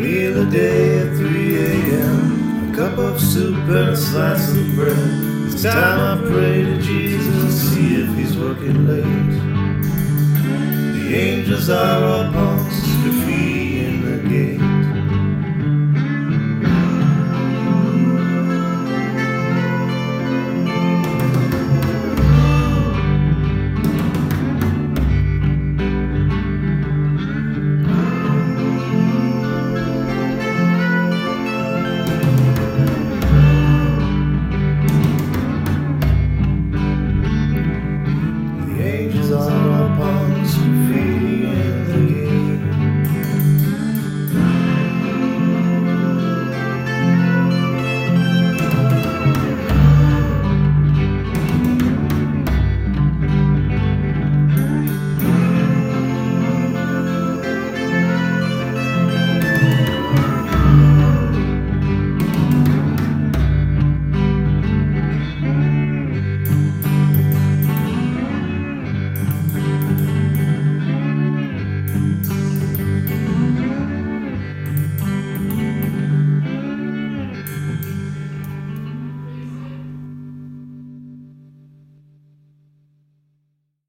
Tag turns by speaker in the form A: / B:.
A: Meal a day at 3 a.m. A cup of soup and a slice of bread. It's time I pray to Jesus, see if he's working late. The angels are upon us to feed. Angels are